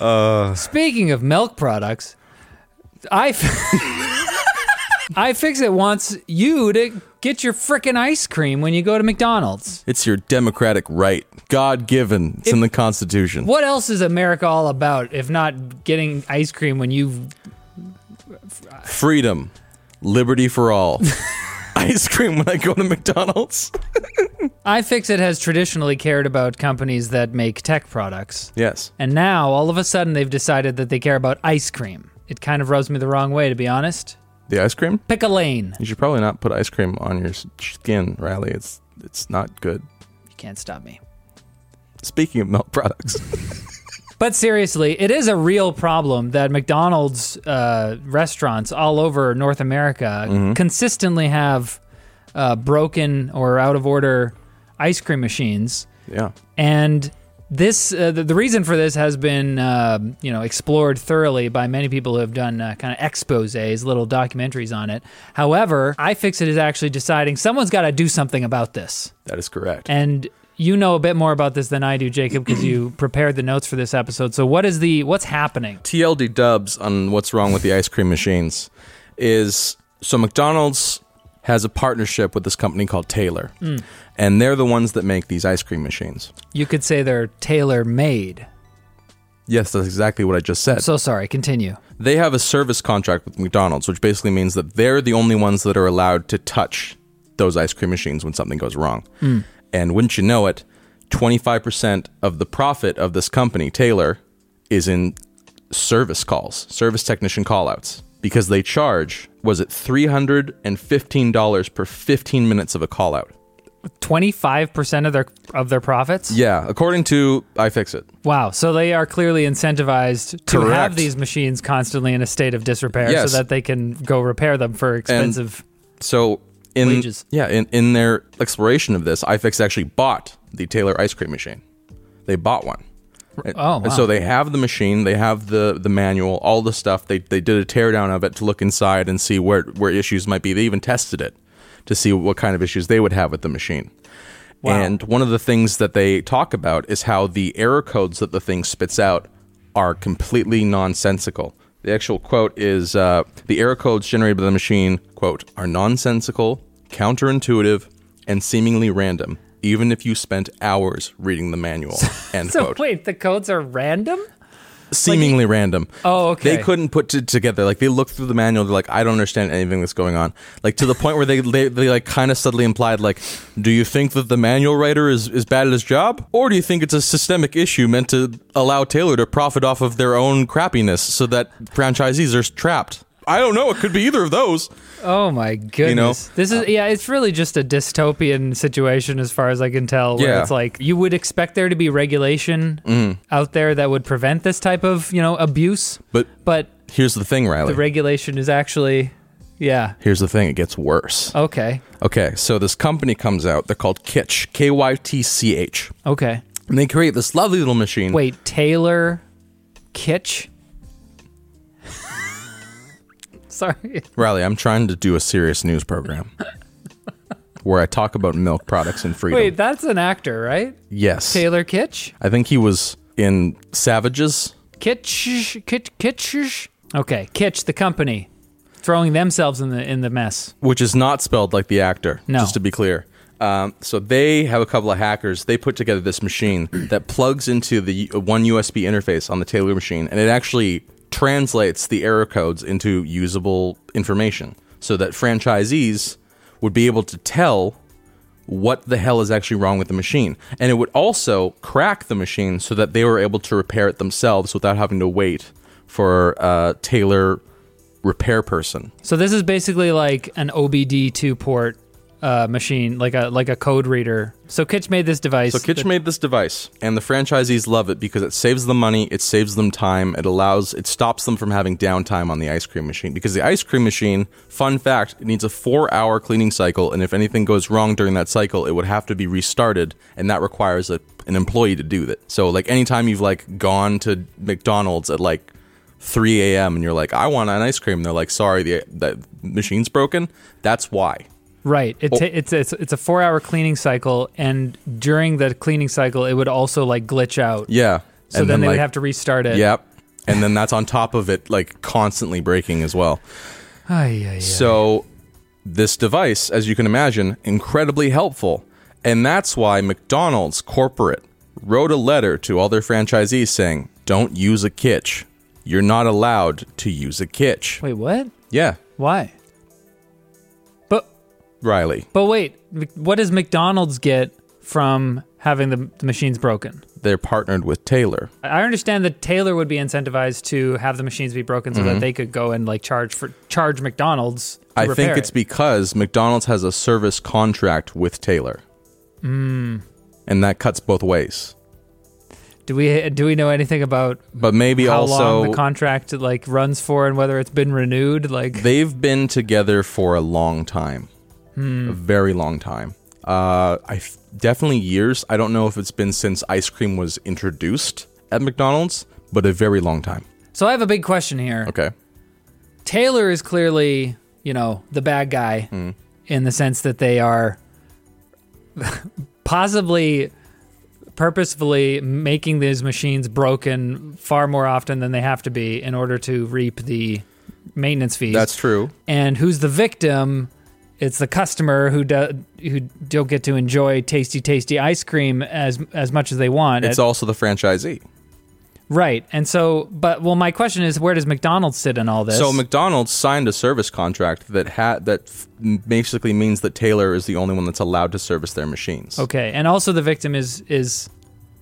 oh. Speaking of milk products, I iFixit wants you to get your frickin' ice cream when you go to McDonald's. It's your democratic right, God given. It's in the Constitution. What else is America all about if not getting ice cream when you Freedom, liberty for all. Ice cream when I go to McDonald's. iFixit has traditionally cared about companies that make tech products. Yes. And now, all of a sudden, they've decided that they care about ice cream. It kind of rubs me the wrong way, to be honest. The ice cream? Pick a lane. You should probably not put ice cream on your skin, Riley. It's it's not good. You can't stop me. Speaking of milk products, But seriously, it is a real problem that McDonald's uh, restaurants all over North America consistently have uh, broken or out of order ice cream machines. yeah. And this, uh, the, the reason for this has been, uh, you know, explored thoroughly by many people who have done uh, kind of exposés, little documentaries on it. However, iFixit is actually deciding someone's got to do something about this. That is correct. And you know a bit more about this than I do, Jacob, because you prepared the notes for this episode. So what is the what's happening? TLD dubs on what's wrong with the ice cream machines is so McDonald's has a partnership with this company called Taylor. Mm. And they're the ones that make these ice cream machines. You could say they're tailor made. Yes, that's exactly what I just said. So sorry, continue. they have a service contract with McDonald's, which basically means that they're the only ones that are allowed to touch those ice cream machines when something goes wrong. Mm. And wouldn't you know it, 25% of the profit of this company, Taylor, is in service calls, service technician callouts, because they charge, was it $315 per 15 minutes of a callout? Twenty five percent of their of their profits. Yeah, according to iFixit. Wow. So they are clearly incentivized to have these machines constantly in a state of disrepair Yes. so that they can go repair them for expensive. So in Wages. yeah, in, in their exploration of this, iFix actually bought the Taylor ice cream machine. They bought one. And- Oh, and wow. so they have the machine, they have the the manual, all the stuff. They they did a teardown of it to look inside and see where where issues might be. They even tested it to see what kind of issues they would have with the machine. Wow. And one of the things that they talk about is how the error codes that the thing spits out are completely nonsensical. The actual quote is uh, the error codes generated by the machine, quote, are nonsensical, counterintuitive, and seemingly random, even if you spent hours reading the manual, end So quote. wait, the codes are random? Seemingly random. Oh, okay. They couldn't put it together. Like they looked through the manual, they're like, I don't understand anything that's going on. Like to the point where they they, they like kind of subtly implied, like, do you think that the manual writer is, is bad at his job? Or do you think it's a systemic issue meant to allow Taylor to profit off of their own crappiness so that franchisees are trapped? I don't know. It could be either of those. Oh my goodness. You know? This is yeah, it's really just a dystopian situation as far as I can tell where Yeah. It's like you would expect there to be regulation mm. out there that would prevent this type of, you know, abuse, But but here's the thing, Riley. the regulation is actually yeah. here's the thing. It gets worse. Okay. Okay, so this company comes out. They're called Kytch, K Y T C H. Okay. And they create this lovely little machine. Wait, Taylor Kitsch? Sorry. Riley, I'm trying to do a serious news program where I talk about milk products and freedom. Wait, that's an actor, right? yes. Taylor Kitsch? I think he was in Savages. Kitsch Kitsch Kitsch? Okay, Kytch the company throwing themselves in the in the mess. which is not spelled like the actor. No. Just to be clear. Um, so they have a couple of hackers. They put together this machine that plugs into the one USB interface on the Taylor machine, and it actually translates the error codes into usable information, so that franchisees would be able to tell what the hell is actually wrong with the machine, and it would also crack the machine so that they were able to repair it themselves without having to wait for a Taylor repair person. So this is basically like an OBD2 port uh, machine, like a like a code reader. So Kytch made this device. So Kytch that- made this device, and the franchisees love it because it saves them money, it saves them time, it allows, it stops them from having downtime on the ice cream machine. Because the ice cream machine, fun fact, it needs a four-hour cleaning cycle, and if anything goes wrong during that cycle, it would have to be restarted, and that requires a, an employee to do that. So like anytime you've like gone to McDonald's at like 3 a.m. and you're like, I want an ice cream, and they're like, sorry, the that machine's broken. That's why. Right. It Oh. ta- it's it's it's a four hour cleaning cycle, and during the cleaning cycle, it would also like glitch out. Yeah. So then, they would have to restart it. Yep. And then that's on top of it, like constantly breaking as well. Ay, ay, ay. So, this device, as you can imagine, incredibly helpful. And that's why McDonald's corporate wrote a letter to all their franchisees saying, don't use a Kytch. You're not allowed to use a Kytch. Wait, what? Yeah, Why? Riley. but wait, what does McDonald's get from having the, the machines broken? They're partnered with Taylor. I understand that Taylor would be incentivized to have the machines be broken so that they could go and like charge for charge McDonald's. To Mm-hmm. I repair think it's it. because McDonald's has a service contract with Taylor. Hmm. And that cuts both ways. Do we do we know anything about But maybe how also long the contract like runs for and whether it's been renewed? Like They've been together for a long time, Hmm. a very long time. Uh, I definitely years. I don't know if it's been since ice cream was introduced at McDonald's, but a very long time. so, I have a big question here. Okay, Taylor is clearly, you know, the bad guy Hmm. in the sense that they are possibly purposefully making these machines broken far more often than they have to be in order to reap the maintenance fees. that's true. and who's the victim? It's the customer who do, who don't get to enjoy tasty, tasty ice cream as as much as they want. It's also the franchisee. right, and so, but well, my question is, where does McDonald's sit in all this? So McDonald's signed a service contract that had that f- basically means that Taylor is the only one that's allowed to service their machines. Okay, and also the victim is is,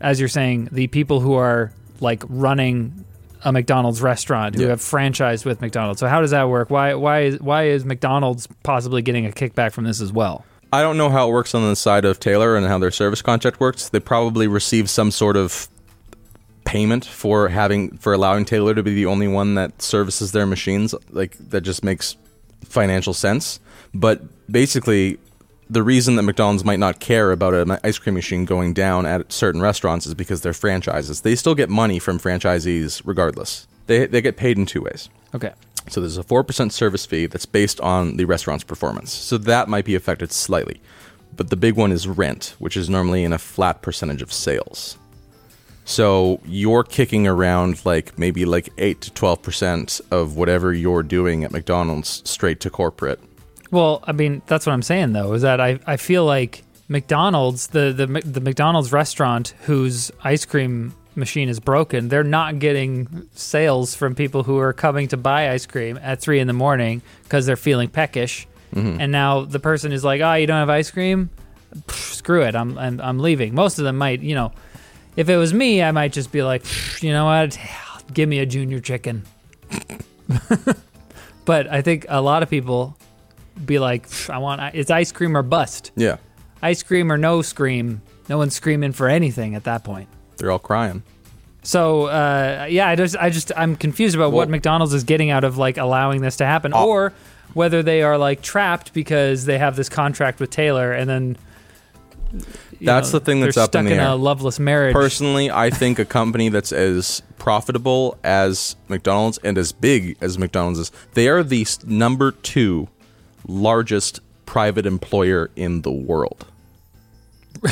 as you're saying, the people who are like running a McDonald's restaurant who Yeah. have franchised with McDonald's. So how does that work? Why why is why is McDonald's possibly getting a kickback from this as well? I don't know how it works on the side of Taylor and how their service contract works. They probably receive some sort of payment for having for allowing Taylor to be the only one that services their machines. Like that just makes financial sense. But basically, the reason that McDonald's might not care about an ice cream machine going down at certain restaurants is because they're franchises. They still get money from franchisees regardless. They they get paid in two ways. Okay. So there's a 4% service fee that's based on the restaurant's performance. So that might be affected slightly. But the big one is rent, which is normally in a flat percentage of sales. So you're kicking around like maybe like 8 to 12% of whatever you're doing at McDonald's straight to corporate. Well, I mean, that's what I'm saying though, is that I, I feel like McDonald's, the, the the McDonald's restaurant whose ice cream machine is broken, they're not getting sales from people who are coming to buy ice cream at three in the morning because they're feeling peckish. Mm-hmm. And now the person is like, "Oh, you don't have ice cream? Pff, screw it, I'm, I'm I'm leaving." Most of them might, you know, if it was me, I might just be like, "You know what? Give me a junior chicken." but I think a lot of people be like, I want it's ice cream or bust. Yeah. Ice cream or no scream. No one's screaming for anything at that point. They're all crying. So uh, yeah, I just I just I'm confused about what McDonald's is getting out of like allowing this to happen, Oh. or whether they are like trapped because they have this contract with Taylor, and then That's know, the thing that's up stuck in the air. a loveless marriage. Personally, I think a company that's as profitable as McDonald's and as big as McDonald's is, they are the number two largest private employer in the world.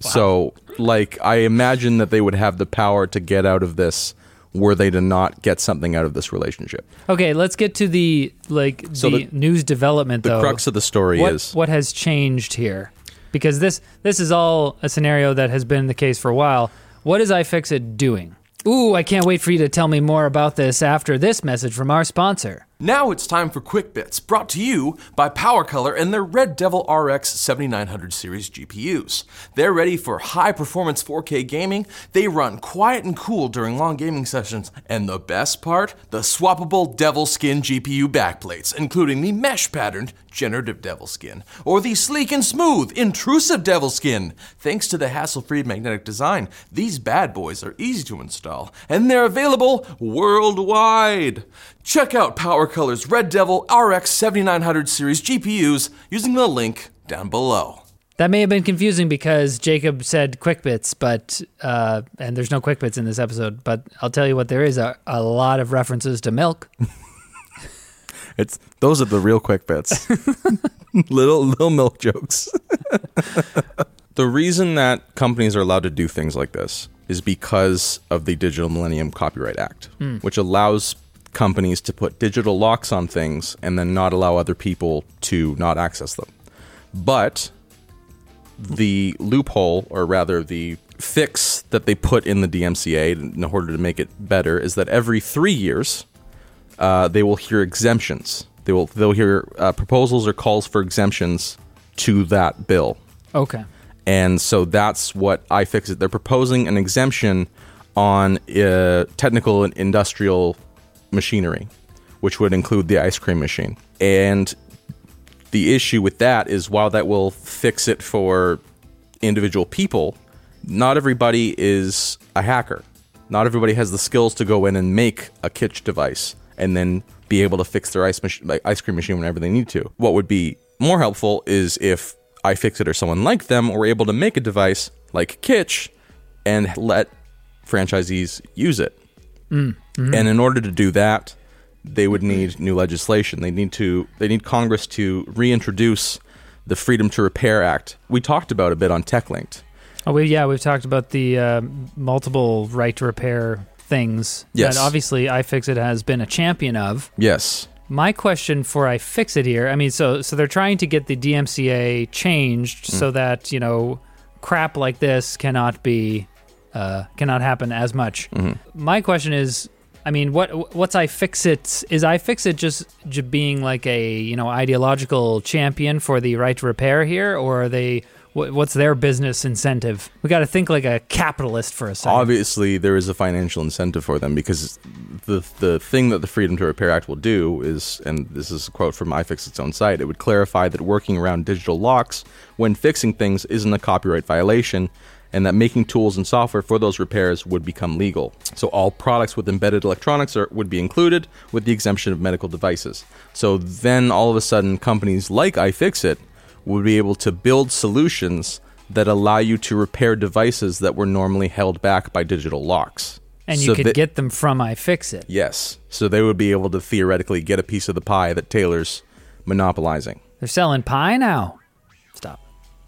So, like, I imagine that they would have the power to get out of this were they to not get something out of this relationship. Okay, let's get to the like So the, the- news development The though. crux of the story what, is what has changed here because this this is all a scenario that has been the case for a while what is ifixit doing ooh i can't wait for you to tell me more about this after this message from our sponsor Now it's time for Quick Bits, brought to you by PowerColor and their Red Devil RX 7900 series GPUs. They're ready for high performance 4K gaming, they run quiet and cool during long gaming sessions, and the best part? The swappable Devil Skin GPU backplates, including the mesh patterned Generative Devil Skin, or the sleek and smooth Intrusive Devil Skin. Thanks to the hassle free magnetic design, these bad boys are easy to install, and they're available worldwide. Check out Power Color's Red Devil RX 7900 series GPUs using the link down below. that may have been confusing because jacob said quick bits but uh, and there's no quick bits in this episode but i'll tell you what there is a, a lot of references to milk It's those are the real quick bits. little little milk jokes. the reason that companies are allowed to do things like this is because of the Digital Millennium Copyright Act, which allows companies to put digital locks on things and then not allow other people to not access them. But the loophole, or rather the fix that they put in the DMCA in order to make it better, is that every three years, uh, they will hear exemptions. They will they'll hear uh, proposals or calls for exemptions to that bill, Okay. and so that's what iFixit. They're proposing an exemption on uh, technical and industrial machinery, which would include the ice cream machine. And the issue with that is while that will fix it for individual people, not everybody is a hacker. Not everybody has the skills to go in and make a Kytch device and then be able to fix their ice, mach- ice cream machine whenever they need to. What would be more helpful is if iFixit or someone like them were able to make a device like Kytch and let franchisees use it. And in order to do that, they would need new legislation. They need to they need Congress to reintroduce the Freedom to Repair Act. We talked about a bit on TechLinked. Oh, we, yeah, we've talked about the uh, multiple right to repair things Yes. that obviously iFixit has been a champion of. Yes. My question for iFixit here, I mean, so so they're trying to get the DMCA changed so that you know crap like this cannot be uh, cannot happen as much. My question is, I mean, what what's iFixit? Is iFixit just, just being like a you know ideological champion for the right to repair here, or are they? What's their business incentive? We got to think like a capitalist for a second. Obviously, there is a financial incentive for them because the the thing that the Freedom to Repair Act will do is, and this is a quote from iFixit's own site, it would clarify that working around digital locks when fixing things isn't a copyright violation, and that making tools and software for those repairs would become legal. So all products with embedded electronics are, would be included, with the exemption of medical devices. So then, all of a sudden, companies like iFixit would be able to build solutions that allow you to repair devices that were normally held back by digital locks. and you So could that- get them from iFixit. Yes. So they would be able to theoretically get a piece of the pie that Taylor's monopolizing. They're selling pie now. Stop.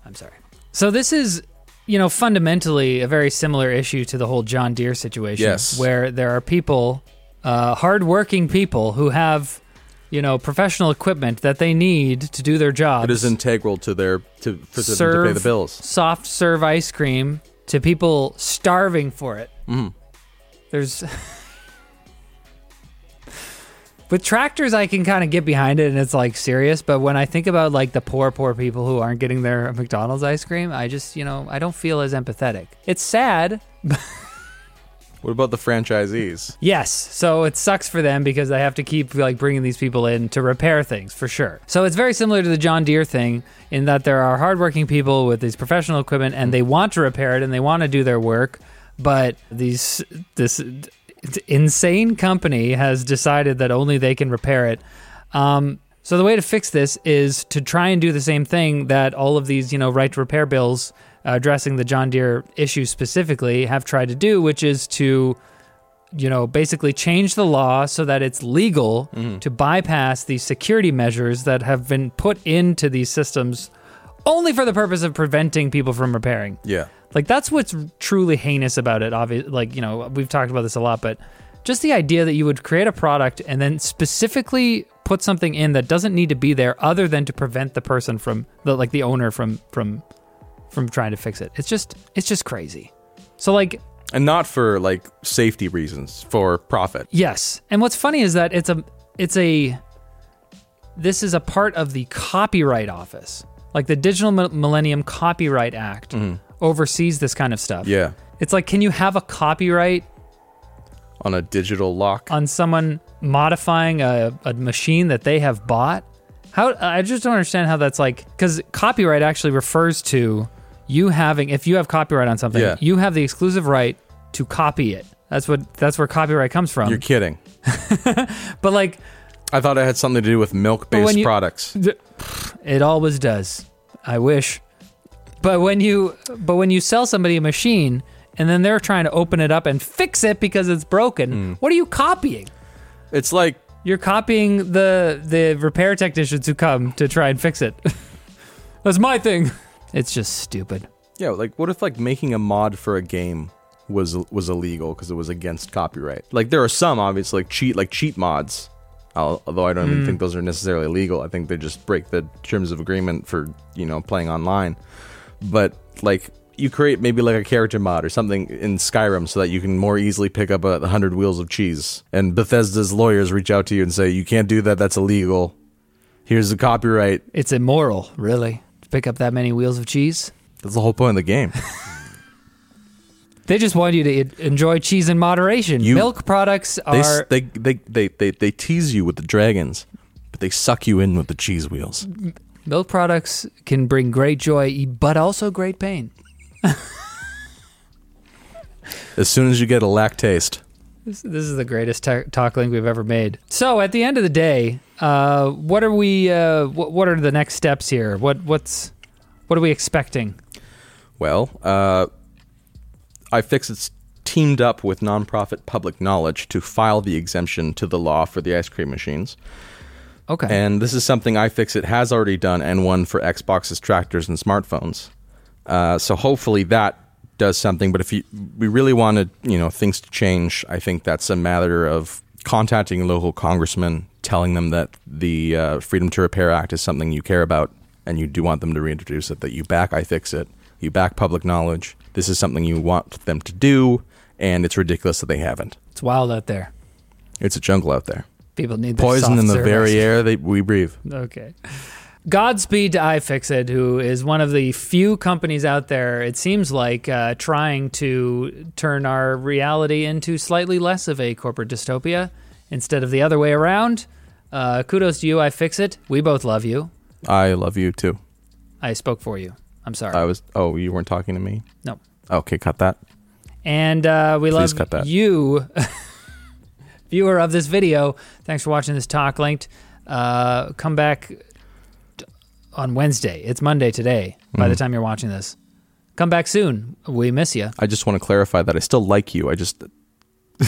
I'm sorry. So this is, you know, fundamentally a very similar issue to the whole John Deere situation. Yes. Where there are people, uh, hardworking people who have, you know, professional equipment that they need to do their job. It is integral to their to for them to pay the bills. soft serve ice cream to people starving for it. Mm-hmm. There's with tractors, I can kind of get behind it, and it's like serious. But when I think about like the poor, poor people who aren't getting their McDonald's ice cream, I just you know I don't feel as empathetic. It's sad, What about the franchisees? Yes. So it sucks for them because they have to keep like bringing these people in to repair things for sure. So it's very similar to the John Deere thing in that there are hardworking people with these professional equipment and they want to repair it and they want to do their work, but these this insane company has decided that only they can repair it. Um, so the way to fix this is to try and do the same thing that all of these, you know, right to repair bills uh, addressing the John Deere issue specifically have tried to do, which is to, you know, basically change the law so that it's legal to bypass the security measures that have been put into these systems only for the purpose of preventing people from repairing. Yeah. Like that's what's truly heinous about it. Obviously, like you know, we've talked about this a lot, but just the idea that you would create a product and then specifically put something in that doesn't need to be there, other than to prevent the person from the like the owner from from from trying to fix it. It's just it's just crazy. So like And not for like safety reasons, for profit. Yes. And what's funny is that it's a it's a this is a part of the Copyright Office. Like the Digital Millennium Copyright Act mm-hmm. oversees this kind of stuff. Yeah. It's like can you have a copyright On a digital lock. on someone modifying a, a machine that they have bought? How I just don't understand how that's like cuz copyright actually refers to you having if you have copyright on something, Yeah. you have the exclusive right to copy it. That's what that's where copyright comes from. You're kidding. but like I thought it had something to do with milk-based you- products. It always does. I wish. But when you but when you sell somebody a machine and then they're trying to open it up and fix it because it's broken, Hmm. what are you copying? It's like You're copying the the repair technicians who come to try and fix it. That's my thing. It's just stupid. Yeah, like what if like making a mod for a game was was illegal because it was against copyright? Like there are some obviously like cheat like cheat mods. Although I don't even think mm. those are necessarily legal. I think they just break the terms of agreement for you know playing online. But like you create maybe like a character mod or something in Skyrim so that you can more easily pick up a hundred wheels of cheese. And Bethesda's lawyers reach out to you and say you can't do that. That's illegal. Here's the copyright. It's immoral, really, to pick up that many wheels of cheese. That's the whole point of the game. They just want you to enjoy cheese in moderation. You- Milk products are they, they, they, they, they tease you with the dragons, but they suck you in with the cheese wheels. milk products can bring great joy, but also great pain. As soon as you get a lactaste, This, this is the greatest ta- talk link we've ever made. So at the end of the day, uh, what are we? Uh, what, what are the next steps here? What what's what are we expecting? well, uh, iFixit's teamed up with nonprofit Public Knowledge to file the exemption to the law for the ice cream machines. Okay. And this is something iFixit has already done and won for Xboxes, tractors, and smartphones. Uh, so hopefully that does something. But if you, we really wanted, you know, things to change, I think that's a matter of contacting local congressmen, telling them that the uh, Freedom to Repair Act is something you care about, and you do want them to reintroduce it. That you back iFixit, you back public knowledge. This is something you want them to do, and it's ridiculous that they haven't. it's wild out there. It's a jungle out there. People need Poison in the service. very air that we breathe. Okay. Godspeed to iFixit, who is one of the few companies out there, it seems like, uh, trying to turn our reality into slightly less of a corporate dystopia instead of the other way around. Uh, kudos to you, iFixit. We both love you. I love you too. I spoke for you. I'm sorry. I was. Oh, you weren't talking to me. no. Okay, cut that. And uh, we Please love cut that. you, viewer of this video. Thanks for watching this TalkLinked. Uh, come back t- on Wednesday. It's Monday today. By Mm-hmm. the time you're watching this, come back soon. We miss you. I just want to clarify that I still like you. I just